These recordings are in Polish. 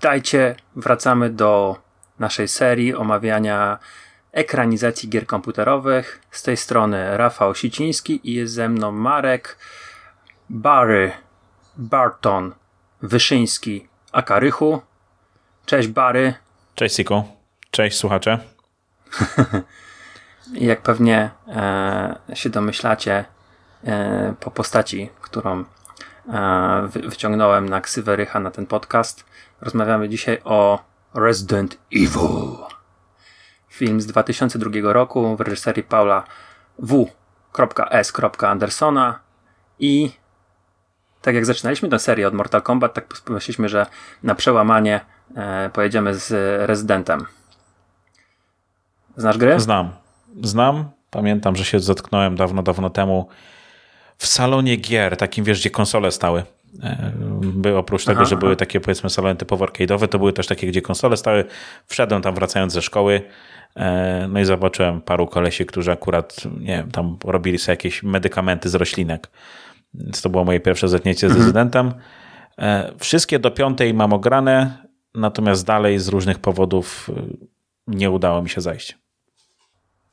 Witajcie. Wracamy do naszej serii omawiania ekranizacji gier komputerowych. Z tej strony Rafał Siciński i jest ze mną Marek Bary Barton Wyszyński Akarychu. Cześć Bary. Cześć Siku. Cześć słuchacze. Jak pewnie e, się domyślacie e, po postaci, którą wyciągnąłem na Ksywerycha na ten podcast, rozmawiamy dzisiaj o Resident Evil. Film z 2002 roku w reżyserii Paula W.S. Andersona i tak jak zaczynaliśmy tę serię od Mortal Kombat, tak pomyśleliśmy, że na przełamanie e, pojedziemy z Rezydentem. Znasz grę? Znam. Znam. Pamiętam, że się zetknąłem dawno, dawno temu w salonie gier, takim wiesz, gdzie konsole stały. E, by oprócz tego, aha, że aha. były takie powiedzmy salony typowo arcade'owe, to były też takie, gdzie konsole stały. Wszedłem tam wracając ze szkoły, e, no i zobaczyłem paru kolesi, którzy akurat, nie wiem, tam robili sobie jakieś medykamenty z roślinek. Więc to było moje pierwsze zetknięcie z mhm. rezydentem. E, wszystkie do piątej mam ograne, natomiast dalej z różnych powodów nie udało mi się zajść.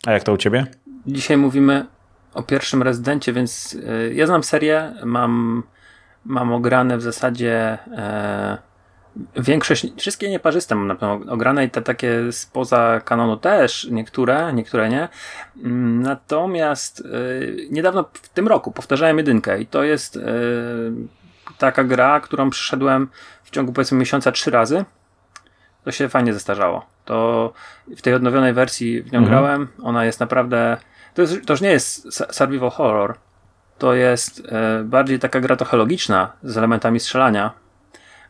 A jak to u ciebie? Dzisiaj mówimy o pierwszym rezydencie, więc ja znam serię, mam mam ograne w zasadzie e, większość, wszystkie nieparzyste mam na pewno ograne i te takie spoza kanonu też, niektóre, niektóre nie. Mm, natomiast e, niedawno w tym roku powtarzałem jedynkę i to jest e, taka gra, którą przeszedłem w ciągu powiedzmy miesiąca trzy razy. To się fajnie zestarzało. To w tej odnowionej wersji w nią mhm. grałem. Ona jest naprawdę. To, jest, to już nie jest survival horror. To jest e, bardziej taka gra trochę logiczna z elementami strzelania,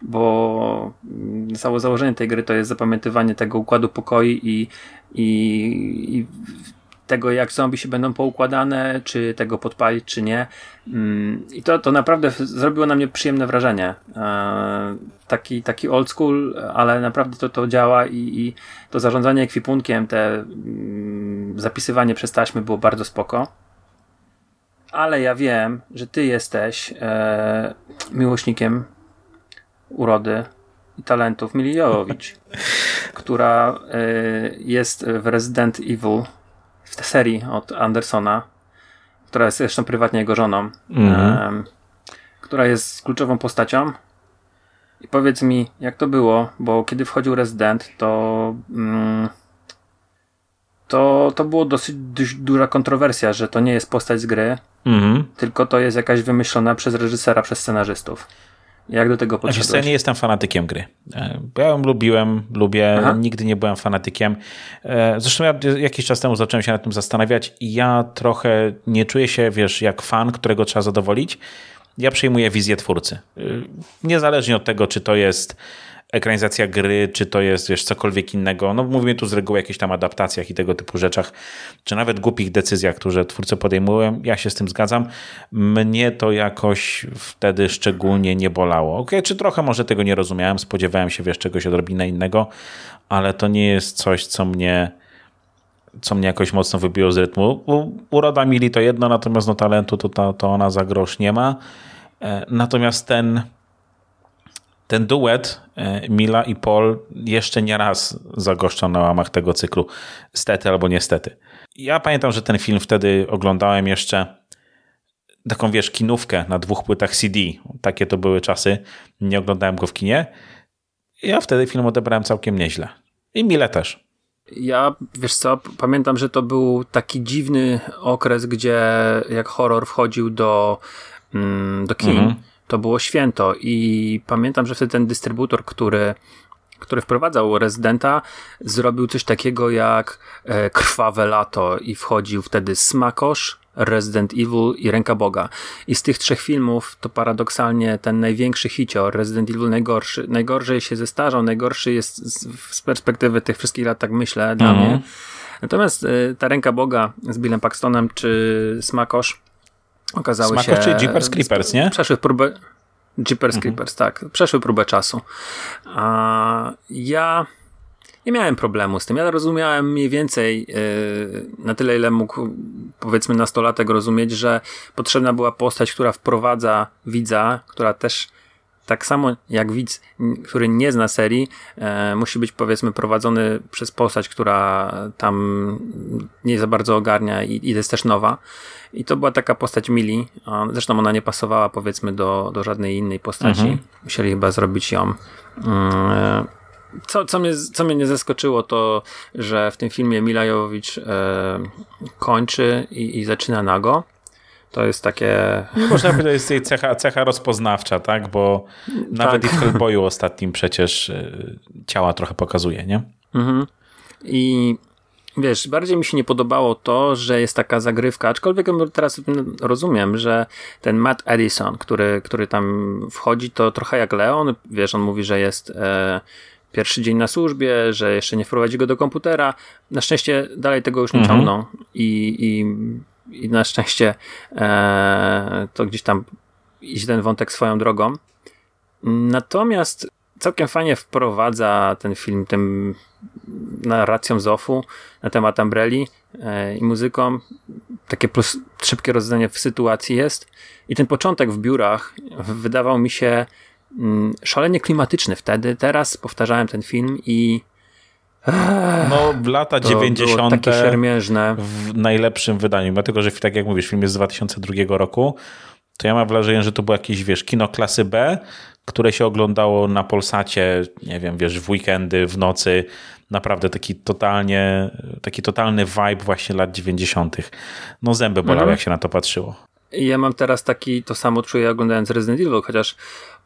bo mm, całe założenie tej gry to jest zapamiętywanie tego układu pokoi i, i, i tego, jak zombie się będą poukładane, czy tego podpalić, czy nie. Mm, I to, to naprawdę zrobiło na mnie przyjemne wrażenie. E, taki, taki old school, ale naprawdę to, to działa i, i to zarządzanie ekwipunkiem, te mm, zapisywanie przez taśmy było bardzo spoko ale ja wiem, że ty jesteś e, miłośnikiem urody i talentów Mili Jowowicz, która e, jest w Resident Evil w tej serii od Andersona, która jest zresztą prywatnie jego żoną, mm e, która jest kluczową postacią. I powiedz mi, jak to było, bo kiedy wchodził Resident, to mm, to, to było dosyć duża kontrowersja, że to nie jest postać z gry, mhm. tylko to jest jakaś wymyślona przez reżysera, przez scenarzystów. Jak do tego podszedłeś? Ja nie jestem fanatykiem gry. E, ja ją lubiłem, lubię, Aha. nigdy nie byłem fanatykiem. E, zresztą ja jakiś czas temu zacząłem się nad tym zastanawiać i ja trochę nie czuję się, wiesz, jak fan, którego trzeba zadowolić. Ja przyjmuję wizję twórcy. E, niezależnie od tego, czy to jest ekranizacja gry, czy to jest wiesz, cokolwiek innego. No mówimy tu z reguły o jakichś tam adaptacjach i tego typu rzeczach, czy nawet głupich decyzjach, które twórcy podejmują. Ja się z tym zgadzam. Mnie to jakoś wtedy szczególnie nie bolało. Ok, czy trochę może tego nie rozumiałem, spodziewałem się wiesz, czegoś odrobinę innego, ale to nie jest coś, co mnie co mnie jakoś mocno wybiło z rytmu. Uroda Mili to jedno, natomiast no talentu to, to, to ona za grosz nie ma. E, natomiast ten ten duet e, Mila i Paul jeszcze nie raz zagoszczą na łamach tego cyklu. Stety albo niestety. Ja pamiętam, że ten film wtedy oglądałem jeszcze taką, wiesz, kinówkę na dwóch płytach CD. Takie to były czasy. Nie oglądałem go w kinie. Ja wtedy film odebrałem całkiem nieźle. I Mile też. Ja, wiesz co, pamiętam, że to był taki dziwny okres, gdzie jak horror wchodził do, mm, do kin, mhm to było święto i pamiętam, że wtedy ten dystrybutor, który który wprowadzał rezydenta, zrobił coś takiego jak e, Krwawe Lato i wchodził wtedy Smakosz, Resident Evil i Ręka Boga. I z tych trzech filmów to paradoksalnie ten największy hicior, Resident Evil najgorszy. Najgorzej się zestarzał, najgorszy jest z, z perspektywy tych wszystkich lat, tak myślę, dla mm. mnie. Natomiast e, ta Ręka Boga z Billem Paxtonem czy Smakosz okazały Smakosz się... Jeepers Creepers, nie? Przeszły próbę... Jeepers mhm. Creepers, tak. Przeszły próbę czasu. A ja nie miałem problemu z tym. Ja rozumiałem mniej więcej yy, na tyle, ile mógł powiedzmy nastolatek rozumieć, że potrzebna była postać, która wprowadza widza, która też tak samo jak widz, który nie zna serii, e, musi być powiedzmy prowadzony przez postać, która tam nie za bardzo ogarnia i, i jest też nowa. I to była taka postać Mili. Zresztą ona nie pasowała powiedzmy do, do żadnej innej postaci. Mhm. Musieli chyba zrobić ją. Mm, e, co, co, mnie, co mnie nie zaskoczyło, to że w tym filmie Mila Jowowicz e, kończy i, i zaczyna nago. To jest takie. No, można powiedzieć, to jest jej cecha, cecha rozpoznawcza, tak? Bo nawet tak. i w Hellboyu ostatnim przecież y, ciała trochę pokazuje, nie? Mhm. I wiesz, bardziej mi się nie podobało to, że jest taka zagrywka, aczkolwiek teraz rozumiem, że ten Matt Edison, który, który tam wchodzi, to trochę jak Leon, wiesz, on mówi, że jest e, pierwszy dzień na służbie, że jeszcze nie wprowadzi go do komputera. Na szczęście dalej tego już nie mhm. ciągną i, i i na szczęście e, to gdzieś tam idzie ten wątek swoją drogą. Natomiast całkiem fajnie wprowadza ten film tym narracją Zofu na temat Umbrelli e, i muzyką. Takie plus szybkie rozdanie w sytuacji jest. I ten początek w biurach wydawał mi się mm, szalenie klimatyczny wtedy. Teraz powtarzałem ten film i no, w lata to 90. takie siermierzne. W najlepszym wydaniu. Dlatego, że tak jak mówisz, film jest z 2002 roku, to ja mam wrażenie, że to było jakieś, wiesz, kino klasy B, które się oglądało na Polsacie, nie wiem, wiesz, w weekendy, w nocy. Naprawdę taki totalnie, taki totalny vibe właśnie lat 90. No zęby bolały, mhm. jak się na to patrzyło. Ja mam teraz taki, to samo czuję oglądając Resident Evil, chociaż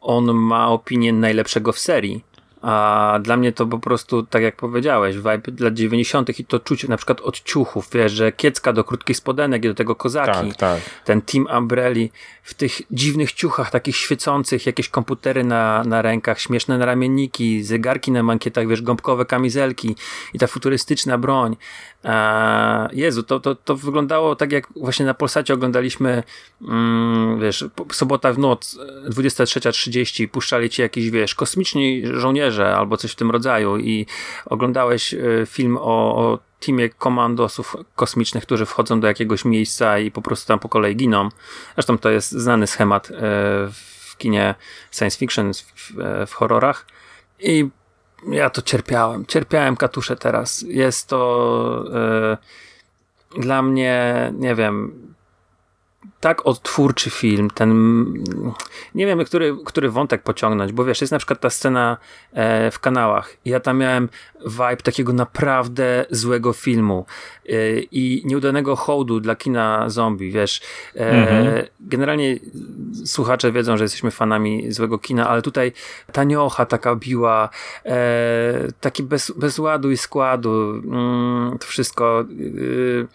on ma opinię najlepszego w serii a dla mnie to po prostu, tak jak powiedziałeś, vibe lat 90. i to czuć na przykład od ciuchów, wiesz, że kiecka do krótkich spodenek i do tego kozaki. Tak, tak. Ten Team Umbrelli w tych dziwnych ciuchach, takich świecących, jakieś komputery na, na rękach, śmieszne naramienniki, zegarki na mankietach, wiesz, gąbkowe kamizelki i ta futurystyczna broń. A, Jezu, to, to, to wyglądało tak jak właśnie na Polsacie oglądaliśmy, mm, wiesz, sobota w noc, 23.30, puszczali ci jakiś, wiesz, kosmiczni żołnierze albo coś w tym rodzaju i oglądałeś y, film o, o teamie komandosów kosmicznych, którzy wchodzą do jakiegoś miejsca i po prostu tam po kolei giną. Zresztą to jest znany schemat y, w kinie science fiction, w, w horrorach. I ja to cierpiałem. Cierpiałem katusze teraz. Jest to yy, dla mnie, nie wiem, tak odtwórczy film, ten nie wiem, który, który wątek pociągnąć, bo wiesz, jest na przykład ta scena e, w kanałach ja tam miałem vibe takiego naprawdę złego filmu e, i nieudanego hołdu dla kina zombie, wiesz. E, mhm. Generalnie słuchacze wiedzą, że jesteśmy fanami złego kina, ale tutaj ta niocha taka biła, e, taki bez, bez ładu i składu, mm, to wszystko y,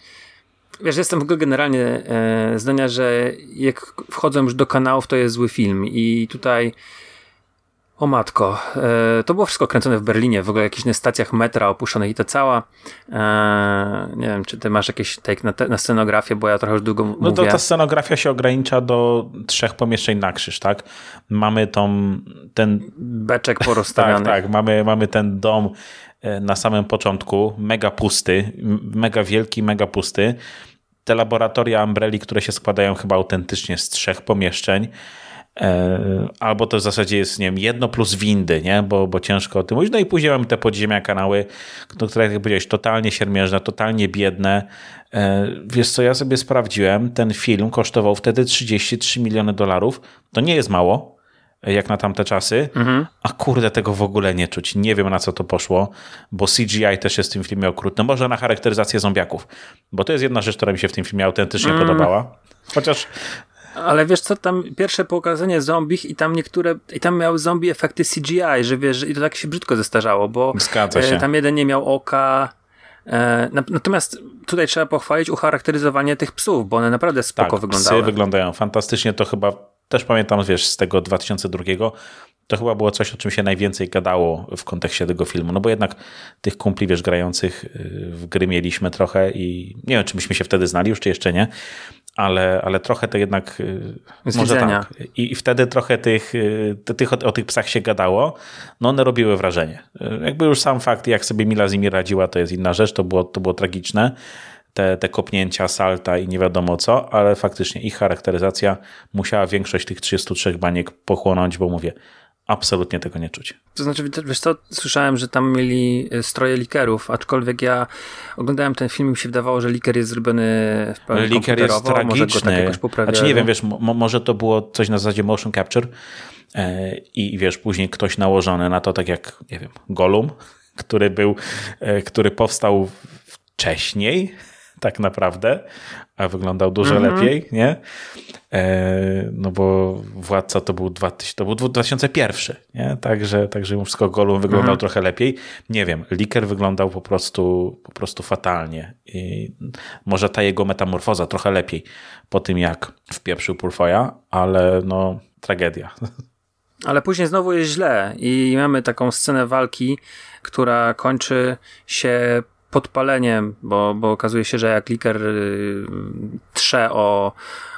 Wiesz, jestem w ogóle generalnie e, zdania, że jak wchodzą już do kanałów, to jest zły film i tutaj o matko, e, to było wszystko kręcone w Berlinie, w ogóle jakichś na stacjach metra opuszczonych i to cała. E, nie wiem, czy ty masz jakieś take na, te, na scenografię, bo ja trochę już długo no mówię. No to ta scenografia się ogranicza do trzech pomieszczeń na krzyż, tak? Mamy tą, ten... Beczek porozstawiany. tak, tak, mamy, mamy ten dom e, na samym początku, mega pusty, mega wielki, mega pusty te laboratoria Umbrelli, które się składają chyba autentycznie z trzech pomieszczeń, e, albo to w zasadzie jest, nie wiem, jedno plus windy, nie? Bo, bo ciężko o tym mówić. No i później mamy te podziemia kanały, które, jak powiedziałeś, totalnie siermiężne, totalnie biedne. E, wiesz co, ja sobie sprawdziłem, ten film kosztował wtedy 33 miliony dolarów. To nie jest mało, jak na tamte czasy, mhm. a kurde, tego w ogóle nie czuć. Nie wiem na co to poszło, bo CGI też jest w tym filmie okrutne. Może na charakteryzację zombiaków, bo to jest jedna rzecz, która mi się w tym filmie autentycznie mm. podobała. Chociaż ale wiesz co, tam pierwsze pokazanie zombich i tam niektóre, i tam miały zombie efekty CGI, że wiesz, i to tak się brzydko zestarzało, bo. E, tam jeden nie miał oka, e, Natomiast tutaj trzeba pochwalić ucharakteryzowanie tych psów, bo one naprawdę spoko tak, wyglądały. Psy wyglądają fantastycznie. To chyba też pamiętam, wiesz, z tego 2002, to chyba było coś, o czym się najwięcej gadało w kontekście tego filmu, no bo jednak tych kumpli, wiesz, grających y, w gry mieliśmy trochę i nie wiem, czy myśmy się wtedy znali już, czy jeszcze nie, ale, ale trochę to jednak y, z może widzenia. tak. I, I, wtedy trochę tych, y, tych o, o, tych psach się gadało, no one robiły wrażenie. Jakby już sam fakt, jak sobie Mila z nimi radziła, to jest inna rzecz, to było, to było tragiczne, te, te kopnięcia, salta i nie wiadomo co, ale faktycznie ich charakteryzacja musiała większość tych 33 baniek pochłonąć, bo mówię, absolutnie tego nie czuć. To znaczy, wiesz co, słyszałem, że tam mieli e, stroje likerów, aczkolwiek ja oglądałem ten film i mi się wydawało, że liker jest zrobiony w pełni Liker jest tragiczny. Może go tak jakoś Znaczy nie wiem, wiesz, może to było coś na zasadzie motion capture e, i wiesz, później ktoś nałożony na to, tak jak, nie wiem, Golum, który był, e, który powstał wcześniej, tak naprawdę, a wyglądał dużo mm -hmm. lepiej, nie? E, no bo Władca to był, 2000, to był 2001, nie? Także, także wszystko Golum wyglądał mm -hmm. trochę lepiej. Nie wiem, Liker wyglądał po prostu, po prostu fatalnie. I może ta jego metamorfoza trochę lepiej po tym, jak wpieprzył Purfoya, ale no, tragedia. Ale później znowu jest źle i mamy taką scenę walki, która kończy się podpaleniem, bo, bo okazuje się, że jak kliker y, trze o,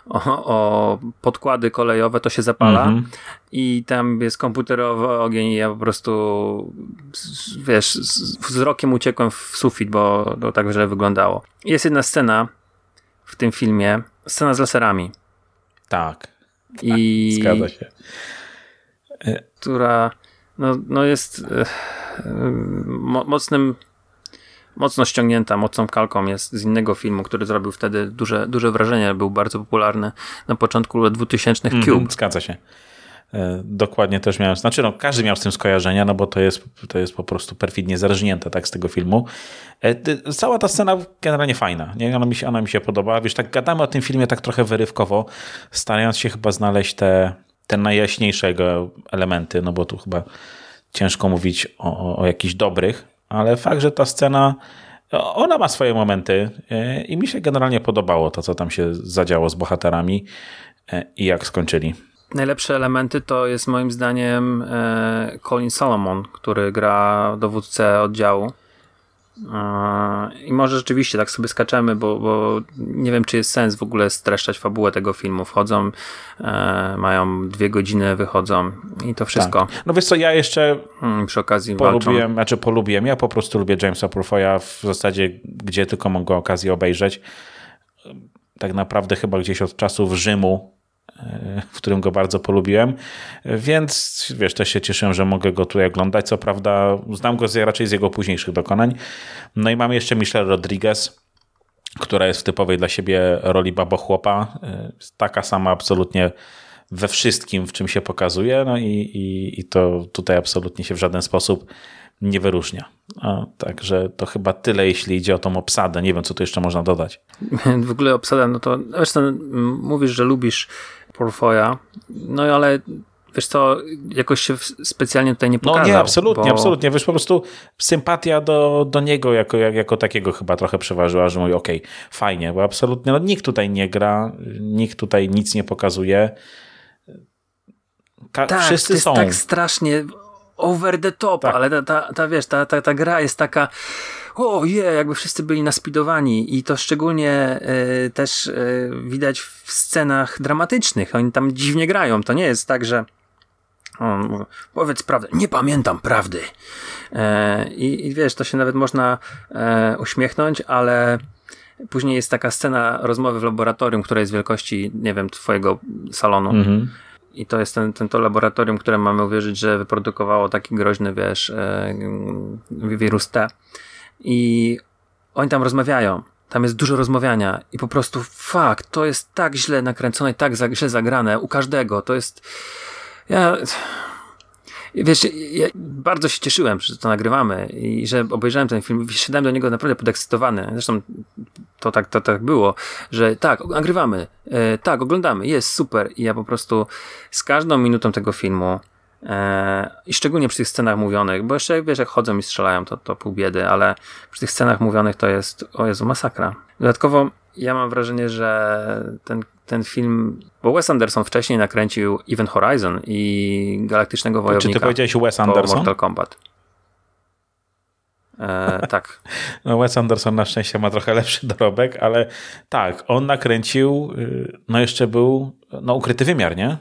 o, o, podkłady kolejowe, to się zapala -hmm. i tam jest komputerowy ogień i ja po prostu wiesz, z wzrokiem uciekłem w sufit, bo to tak źle wyglądało. Jest jedna scena w tym filmie, scena z laserami. Tak. I tak, zgadza się. Która no, no jest e, mocnym mocno ściągnięta, mocną kalką jest z innego filmu, który zrobił wtedy duże, duże wrażenie, był bardzo popularny na początku lat 2000 mhm, Cube. Mm, zgadza się. E, dokładnie też miałem, znaczy no, każdy miał z tym skojarzenia, no bo to jest, to jest po prostu perfidnie zerżnięte tak z tego filmu. E, cała ta scena generalnie fajna, nie? Ona, mi się, ona mi się podobała. Wiesz, tak gadamy o tym filmie tak trochę wyrywkowo, starając się chyba znaleźć te, te najjaśniejsze elementy, no bo tu chyba ciężko mówić o, o jakichś dobrych, ale fakt, że ta scena ona ma swoje momenty e, i mi się generalnie podobało to, co tam się zadziało z bohaterami e, i jak skończyli. Najlepsze elementy to jest moim zdaniem e, Colin Solomon, który gra dowódcę oddziału. I może rzeczywiście tak sobie skaczemy, bo, bo nie wiem, czy jest sens w ogóle streszczać fabułę tego filmu. Wchodzą, e, mają dwie godziny, wychodzą i to wszystko. Tak. No wiesz co, ja jeszcze hmm, przy okazji polubiłem, walczą. znaczy polubiłem, ja po prostu lubię Jamesa Purfoya w zasadzie, gdzie tylko mogę okazję obejrzeć. Tak naprawdę chyba gdzieś od czasów Rzymu w którym go bardzo polubiłem, więc wiesz, też się cieszę, że mogę go tutaj oglądać. Co prawda, znam go z, raczej z jego późniejszych dokonań. No i mamy jeszcze Michelle Rodriguez, która jest w typowej dla siebie roli babochłopa. Taka sama absolutnie we wszystkim, w czym się pokazuje, no i, i, i to tutaj absolutnie się w żaden sposób nie wyróżnia. A, także to chyba tyle, jeśli idzie o tą obsadę. Nie wiem, co tu jeszcze można dodać. W ogóle obsada, no to zresztą mówisz, że lubisz Porfoya, no ale wiesz co, jakoś się specjalnie tutaj nie pokazał. No nie, absolutnie, bo... absolutnie. Wiesz, po prostu sympatia do, do niego jako, jako takiego chyba trochę przeważyła, że mówi, okej, okay, fajnie, bo absolutnie, no nikt tutaj nie gra, nikt tutaj nic nie pokazuje. Ka tak, wszyscy to jest są. tak strasznie over the top, tak. ale ta, ta, ta, wiesz, ta, ta, ta gra jest taka o je, jakby wszyscy byli naspidowani i to szczególnie y, też y, widać w scenach dramatycznych. Oni tam dziwnie grają. To nie jest tak, że on, powiedz prawdę. Nie pamiętam prawdy. E, i, I wiesz, to się nawet można e, uśmiechnąć, ale później jest taka scena rozmowy w laboratorium, która jest wielkości, nie wiem, twojego salonu. Mhm. I to jest ten, ten to laboratorium, które mamy uwierzyć, że wyprodukowało taki groźny, wiesz, e, wirus T. I oni tam rozmawiają. Tam jest dużo rozmawiania i po prostu fakt, to jest tak źle nakręcone tak za, źle zagrane u każdego. To jest. Ja. Wiesz, ja bardzo się cieszyłem, że to nagrywamy i że obejrzałem ten film. Siadałem do niego naprawdę podekscytowany. Zresztą to tak, to tak było, że tak, nagrywamy, e, tak, oglądamy, jest super. I ja po prostu z każdą minutą tego filmu e, i szczególnie przy tych scenach mówionych, bo jeszcze wiesz, jak chodzą i strzelają, to, to pół biedy, ale przy tych scenach mówionych to jest, o Jezu, masakra. Dodatkowo ja mam wrażenie, że ten, ten film, bo Wes Anderson wcześniej nakręcił Event Horizon i Galaktycznego Wojownika. Czy ty powiedziałeś Wes Anderson? Mortal Kombat. E, tak. No Wes Anderson na szczęście ma trochę lepszy dorobek, ale tak, on nakręcił, y, no jeszcze był, no ukryty wymiar, nie?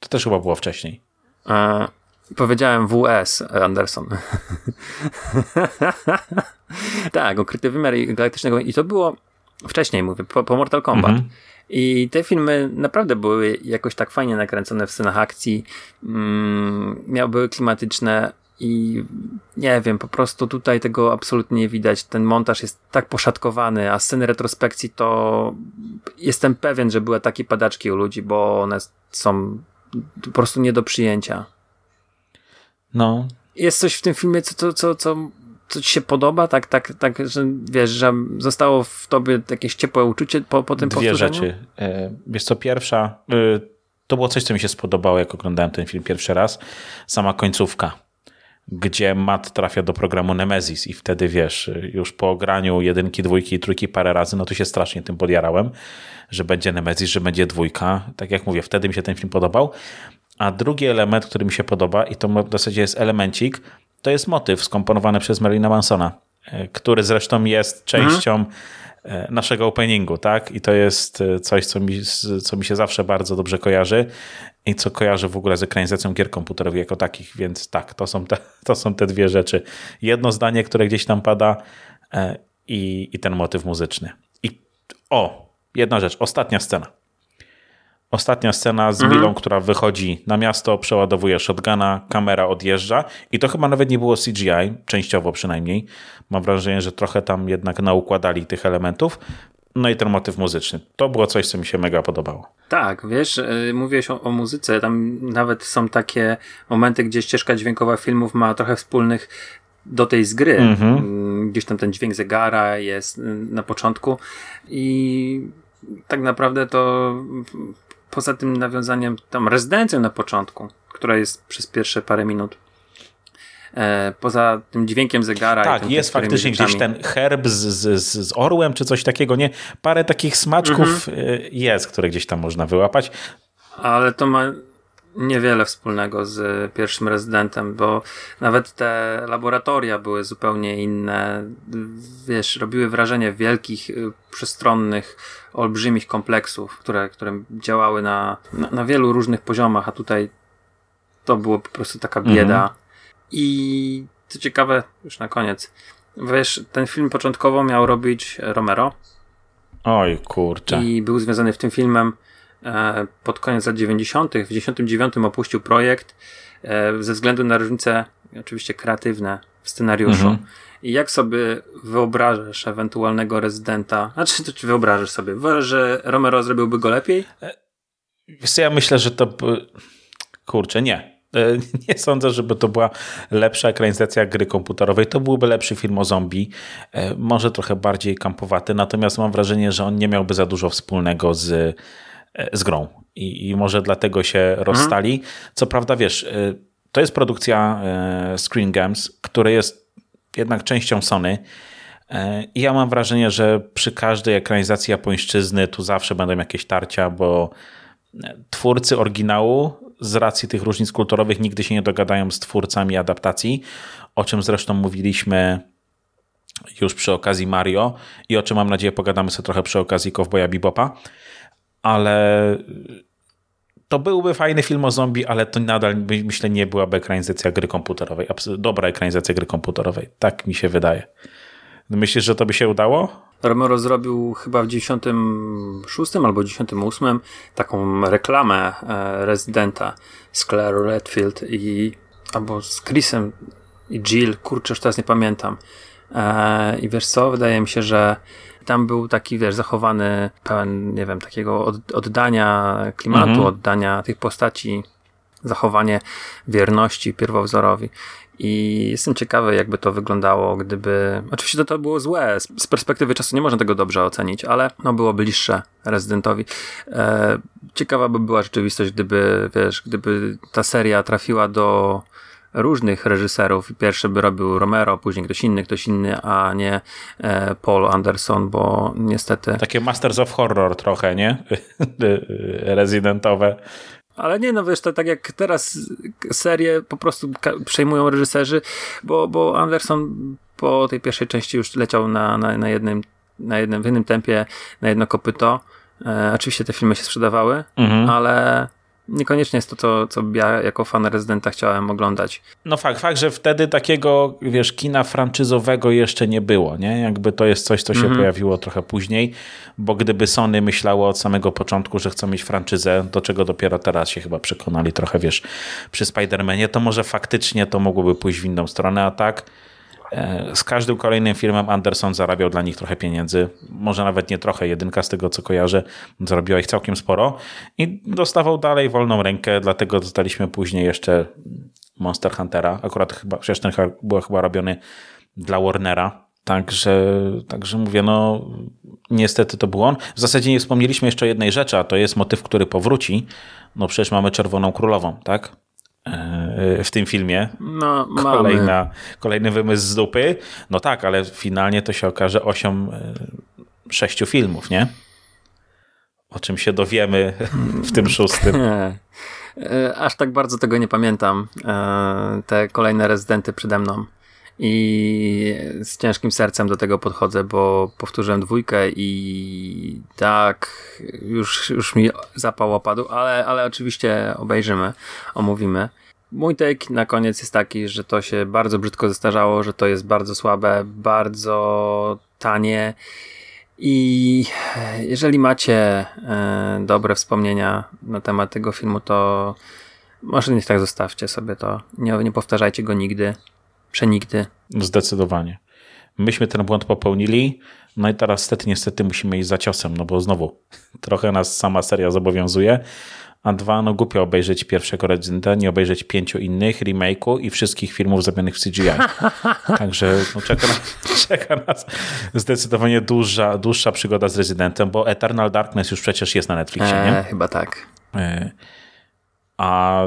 To też chyba było wcześniej. E, powiedziałem WS Anderson. tak, ukryty wymiar galaktycznego i to było Wcześniej mówię, po, po Mortal Kombat. Mhm. I te filmy naprawdę były jakoś tak fajnie nakręcone w scenach akcji. Mm, miały były klimatyczne i nie wiem, po prostu tutaj tego absolutnie nie widać. Ten montaż jest tak poszatkowany, a sceny retrospekcji to jestem pewien, że były takie padaczki u ludzi, bo one są po prostu nie do przyjęcia. No. Jest coś w tym filmie, co, co, co, co, co ci się podoba, tak, tak, tak, że wiesz, że zostało w tobie jakieś ciepłe uczucie po, po tym Dwie powtórzeniu? rzeczy. E, wiesz co, pierwsza, e, to było coś, co mi się spodobało, jak oglądałem ten film pierwszy raz. Sama końcówka gdzie Matt trafia do programu Nemesis i wtedy wiesz, już po graniu jedynki, dwójki i trójki parę razy, no to się strasznie tym podjarałem, że będzie Nemesis, że będzie dwójka. Tak jak mówię, wtedy mi się ten film podobał. A drugi element, który mi się podoba i to w zasadzie jest elemencik, to jest motyw skomponowany przez Marina Mansona, e, który zresztą jest częścią mhm naszego openingu, tak? I to jest e, coś, co mi, co mi się zawsze bardzo dobrze kojarzy i co kojarzę w ogóle z ekranizacją gier komputerowych jako takich, więc tak, to są te, to są te dwie rzeczy. Jedno zdanie, które gdzieś tam pada i, i ten motyw muzyczny. I o, jedna rzecz, ostatnia scena. Ostatnia scena z mhm. Milą, która wychodzi na miasto, przeładowuje shotguna, kamera odjeżdża i to chyba nawet nie było CGI, częściowo przynajmniej. Mam wrażenie, że trochę tam jednak naukładali tych elementów. No i ten motyw muzyczny. To było coś, co mi się mega podobało. Tak, wiesz, yy, mówiłeś o, o, muzyce, tam nawet są takie momenty, gdzie ścieżka dźwiękowa filmów ma trochę wspólnych do tej z gry. Mhm. Gdzieś tam ten dźwięk zegara jest y, na początku i tak naprawdę to poza tym nawiązaniem, tam rezydencją na początku, która jest przez pierwsze parę minut. E, poza tym dźwiękiem zegara. Tak, jest faktycznie gdzieś ten herb z, z, z orłem czy coś takiego, nie? Parę takich smaczków mhm. E, jest, które gdzieś tam można wyłapać. Ale to ma niewiele wspólnego z pierwszym rezydentem, bo nawet te laboratoria były zupełnie inne. Wiesz, robiły wrażenie wielkich, y, przestronnych, olbrzymich kompleksów, które, które działały na, na, na wielu różnych poziomach, a tutaj to było po prostu taka bieda. Mhm. I co ciekawe, już na koniec, wiesz, ten film początkowo miał robić Romero. Oj, kurczę. I był związany w tym filmem pod koniec lat 90. W 99 opuścił projekt e, ze względu na różnice oczywiście kreatywne w scenariuszu. Mhm. I jak sobie wyobrażasz ewentualnego rezydenta? Znaczy, czy wyobrażasz sobie? Uważasz, że Romero zrobiłby go lepiej? E, wiesz ja myślę, że to... Kurczę, nie. Nie sądzę, żeby to była lepsza ekranizacja gry komputerowej. To byłby lepszy film o zombie, może trochę bardziej kampowaty, natomiast mam wrażenie, że on nie miałby za dużo wspólnego z E, z grą i, i może dlatego się mhm. rozstali. Co prawda, wiesz, e, to jest produkcja e, Screen Games, które jest jednak częścią Sony. I ja mam wrażenie, że przy każdej ekranizacji japońszczyzny tu zawsze będą jakieś tarcia, bo twórcy oryginału z racji tych różnic kulturowych nigdy się nie dogadają z twórcami adaptacji, o czym zresztą mówiliśmy już przy okazji Mario i o czym mam nadzieję pogadamy sobie trochę przy okazji Cowboya Bebopa ale to byłby fajny film o zombie, ale to nadal myślę nie byłaby ekranizacja gry komputerowej. Dobra ekranizacja gry komputerowej. Tak mi się wydaje. Myślisz, że to by się udało? Romero zrobił chyba w 96 albo 98 taką reklamę e, rezydenta z Claire Redfield i albo z Chrisem i Jill, kurczę, już teraz nie pamiętam. E, I wiesz co, wydaje mi się, że tam był taki, wiesz, zachowany pełen, nie wiem, takiego od, oddania klimatu, mhm. oddania tych postaci, zachowanie wierności pierwowzorowi. I jestem ciekawy, jakby to wyglądało, gdyby. Oczywiście to, to było złe. Z perspektywy czasu nie można tego dobrze ocenić, ale no było bliższe rezydentowi. E, ciekawa by była rzeczywistość, gdyby, wiesz, gdyby ta seria trafiła do różnych reżyserów. Pierwszy by robił Romero, później ktoś inny, ktoś inny, a nie e, Paul Anderson, bo niestety... Takie Masters of Horror trochę, nie? Rezydentowe. Ale nie, no wiesz, to tak jak teraz serie po prostu przejmują reżyserzy, bo, bo Anderson po tej pierwszej części już leciał na, na, na jednym, na jednym, w innym tempie, na jedno kopyto. E, oczywiście te filmy się sprzedawały, mhm. ale niekoniecznie jest to, co, co ja jako fan Residenta chciałem oglądać. No fakt, fakt, że wtedy takiego, wiesz, kina franczyzowego jeszcze nie było, nie? Jakby to jest coś, co się mhm. pojawiło trochę później, bo gdyby Sony myślało od samego początku, że chcą mieć franczyzę, do czego dopiero teraz się chyba przekonali trochę, wiesz, przy Spider-Manie, to może faktycznie to mogłoby pójść w inną stronę, a tak z każdym kolejnym filmem Anderson zarabiał dla nich trochę pieniędzy. Może nawet nie trochę, jedynka z tego co kojarzę, zarobiła ich całkiem sporo i dostawał dalej wolną rękę, dlatego dostaliśmy później jeszcze Monster Huntera. Akurat chyba, przecież ten był chyba robiony dla Warnera. Także, także mówię, no niestety to był on. W zasadzie nie wspomnieliśmy jeszcze jednej rzeczy, a to jest motyw, który powróci. No przecież mamy Czerwoną Królową, tak? W tym filmie. No, Kolejna, mamy. Kolejny wymysł z dupy. No tak, ale finalnie to się okaże osią e, sześciu filmów, nie? O czym się dowiemy w tym szóstym. E, aż tak bardzo tego nie pamiętam. E, te kolejne rezydenty przede mną i z ciężkim sercem do tego podchodzę, bo powtórzyłem dwójkę i tak już, już mi zapał opadł, ale, ale oczywiście obejrzymy, omówimy. Mój take na koniec jest taki, że to się bardzo brzydko zestarzało, że to jest bardzo słabe, bardzo tanie i jeżeli macie e, dobre wspomnienia na temat tego filmu, to może nie tak zostawcie sobie to. Nie, nie powtarzajcie go nigdy. Przenigdy. Zdecydowanie. Myśmy ten błąd popełnili, no i teraz niestety, niestety musimy iść za ciosem, no bo znowu trochę nas sama seria zobowiązuje, a dwa, no głupio obejrzeć pierwszego Residenta, nie obejrzeć pięciu innych, remake'u i wszystkich filmów zrobionych w CGI. Także no, czeka, czeka nas zdecydowanie dłuższa, dłuższa przygoda z Residentem, bo Eternal Darkness już przecież jest na Netflixie, nie? E, chyba tak. E, a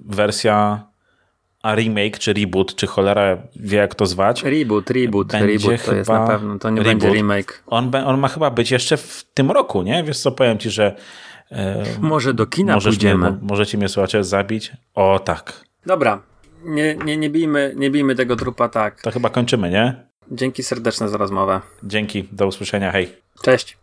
wersja a remake, czy reboot, czy cholera wie jak to zwać. Reboot, reboot, reboot to jest na pewno, to nie reboot. będzie remake. On, on ma chyba być jeszcze w tym roku, nie? Wiesz co, powiem ci, że e, może do kina pójdziemy. Mnie, możecie mnie, słuchajcie, zabić? O, tak. Dobra, nie, nie, nie, bijmy, nie bijmy tego trupa tak. To chyba kończymy, nie? Dzięki serdeczne za rozmowę. Dzięki, do usłyszenia, hej. Cześć.